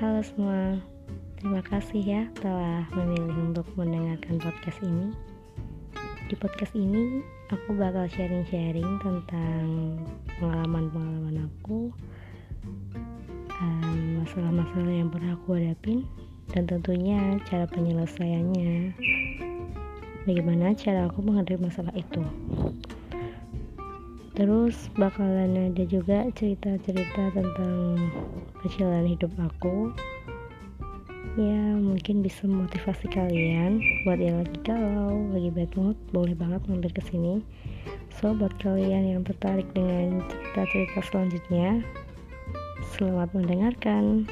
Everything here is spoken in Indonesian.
Halo semua, terima kasih ya telah memilih untuk mendengarkan podcast ini. Di podcast ini, aku bakal sharing-sharing tentang pengalaman-pengalaman aku, masalah-masalah yang pernah aku hadapin, dan tentunya cara penyelesaiannya. Bagaimana cara aku menghadapi masalah itu? Terus bakalan ada juga cerita-cerita tentang perjalanan hidup aku. Ya mungkin bisa motivasi kalian buat yang lagi galau lagi bad mood boleh banget mampir ke sini. So buat kalian yang tertarik dengan cerita-cerita selanjutnya selamat mendengarkan